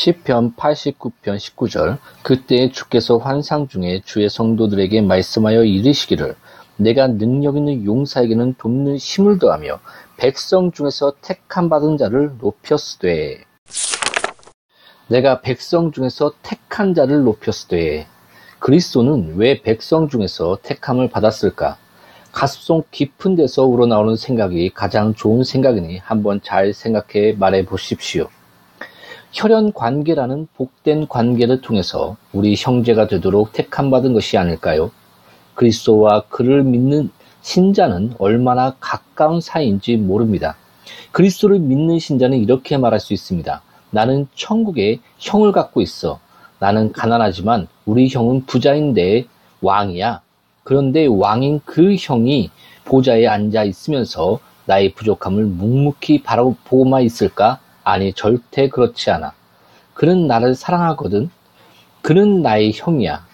시편 89편 19절 그때 주께서 환상 중에 주의 성도들에게 말씀하여 이르시기를 내가 능력 있는 용사에게는 돕는 힘을 더하며 백성 중에서 택함 받은 자를 높였으되 내가 백성 중에서 택한 자를 높였으되 그리스도는 왜 백성 중에서 택함을 받았을까? 가슴속 깊은 데서 우러나오는 생각이 가장 좋은 생각이니 한번 잘 생각해 말해 보십시오. 혈연 관계라는 복된 관계를 통해서 우리 형제가 되도록 택함받은 것이 아닐까요? 그리스도와 그를 믿는 신자는 얼마나 가까운 사이인지 모릅니다. 그리스도를 믿는 신자는 이렇게 말할 수 있습니다. 나는 천국에 형을 갖고 있어. 나는 가난하지만 우리 형은 부자인데 왕이야. 그런데 왕인 그 형이 보좌에 앉아 있으면서 나의 부족함을 묵묵히 바라보고만 있을까? 아니, 절대 그렇지 않아. 그는 나를 사랑하거든. 그는 나의 형이야.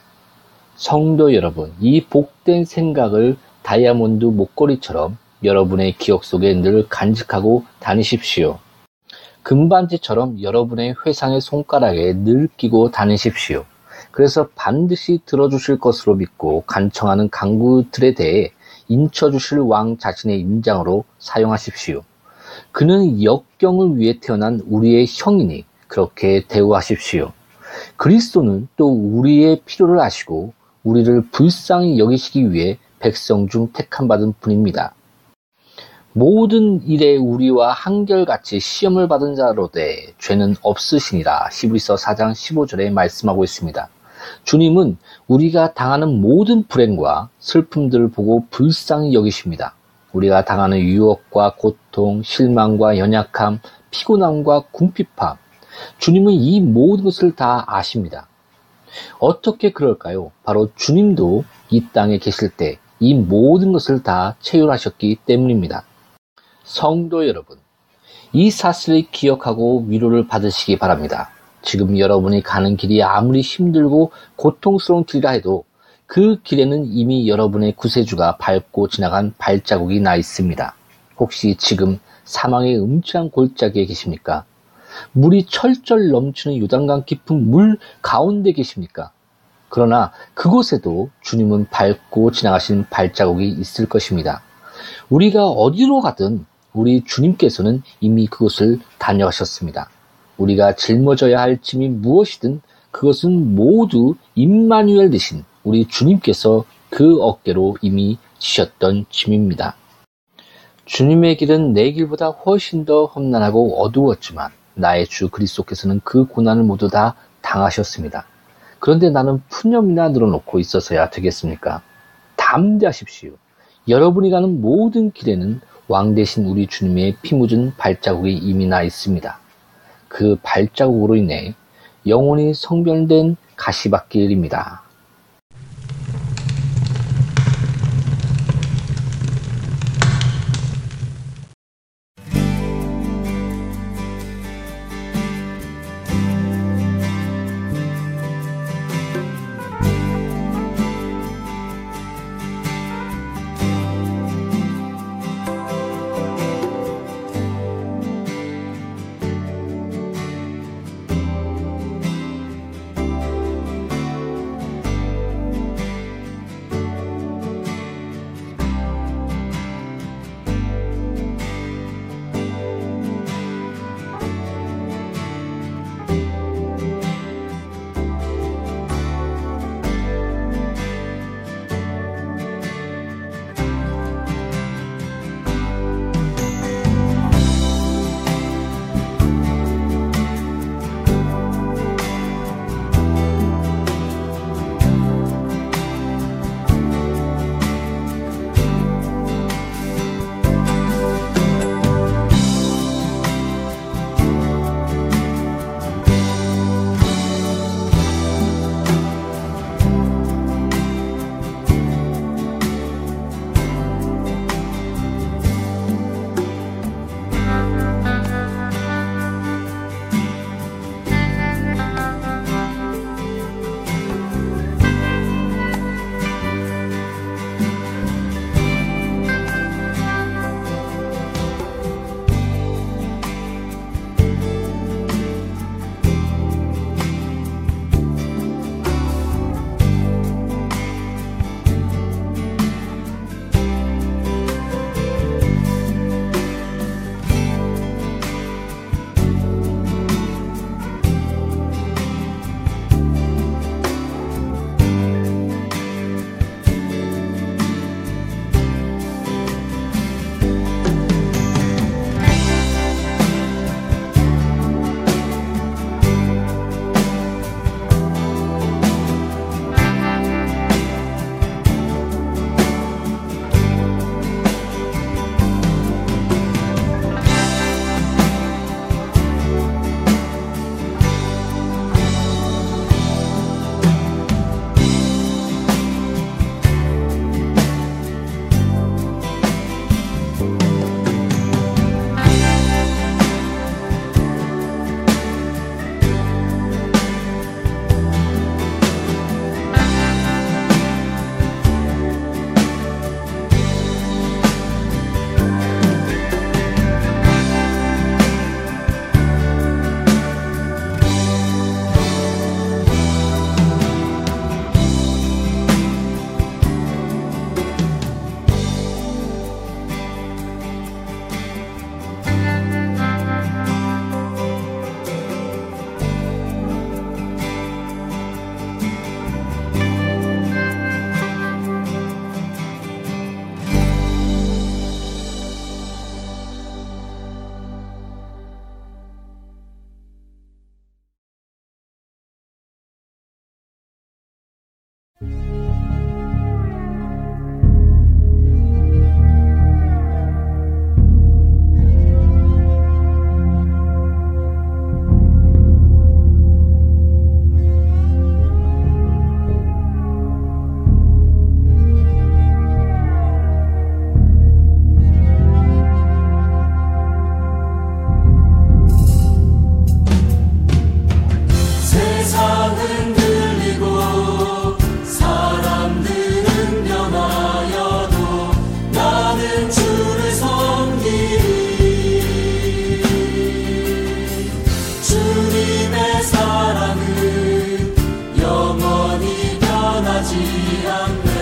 성도 여러분, 이 복된 생각을 다이아몬드 목걸이처럼 여러분의 기억 속에 늘 간직하고 다니십시오. 금반지처럼 여러분의 회상의 손가락에 늘 끼고 다니십시오. 그래서 반드시 들어주실 것으로 믿고 간청하는 강구들에 대해 인쳐주실 왕 자신의 임장으로 사용하십시오. 그는 역경을 위해 태어난 우리의 형이니 그렇게 대우하십시오. 그리스도는 또 우리의 필요를 아시고 우리를 불쌍히 여기시기 위해 백성 중 택함받은 분입니다. 모든 일에 우리와 한결같이 시험을 받은 자로되 죄는 없으시니라 히브리서 4장 15절에 말씀하고 있습니다. 주님은 우리가 당하는 모든 불행과 슬픔들을 보고 불쌍히 여기십니다. 우리가 당하는 유혹과 고통, 실망과 연약함, 피곤함과 궁핍함, 주님은 이 모든 것을 다 아십니다. 어떻게 그럴까요? 바로 주님도 이 땅에 계실 때 이 모든 것을 다 체휼하셨기 때문입니다. 성도 여러분, 이 사실을 기억하고 위로를 받으시기 바랍니다. 지금 여러분이 가는 길이 아무리 힘들고 고통스러운 길이라 해도 그 길에는 이미 여러분의 구세주가 밟고 지나간 발자국이 나 있습니다. 혹시 지금 사망의 음침한 골짜기에 계십니까? 물이 철철 넘치는 요단강 깊은 물 가운데 계십니까? 그러나 그곳에도 주님은 밟고 지나가신 발자국이 있을 것입니다. 우리가 어디로 가든 우리 주님께서는 이미 그곳을 다녀가셨습니다. 우리가 짊어져야 할 짐이 무엇이든 그것은 모두 임마누엘 되신 우리 주님께서 그 어깨로 이미 지셨던 짐입니다. 주님의 길은 내 길보다 훨씬 더 험난하고 어두웠지만 나의 주 그리스도께서는 그 고난을 모두 다 당하셨습니다. 그런데 나는 푸념이나 늘어놓고 있어서야 되겠습니까? 담대하십시오. 여러분이 가는 모든 길에는 왕 대신 우리 주님의 피 묻은 발자국이 이미 나 있습니다. 그 발자국으로 인해 영혼이 성별된 가시밭길입니다. the.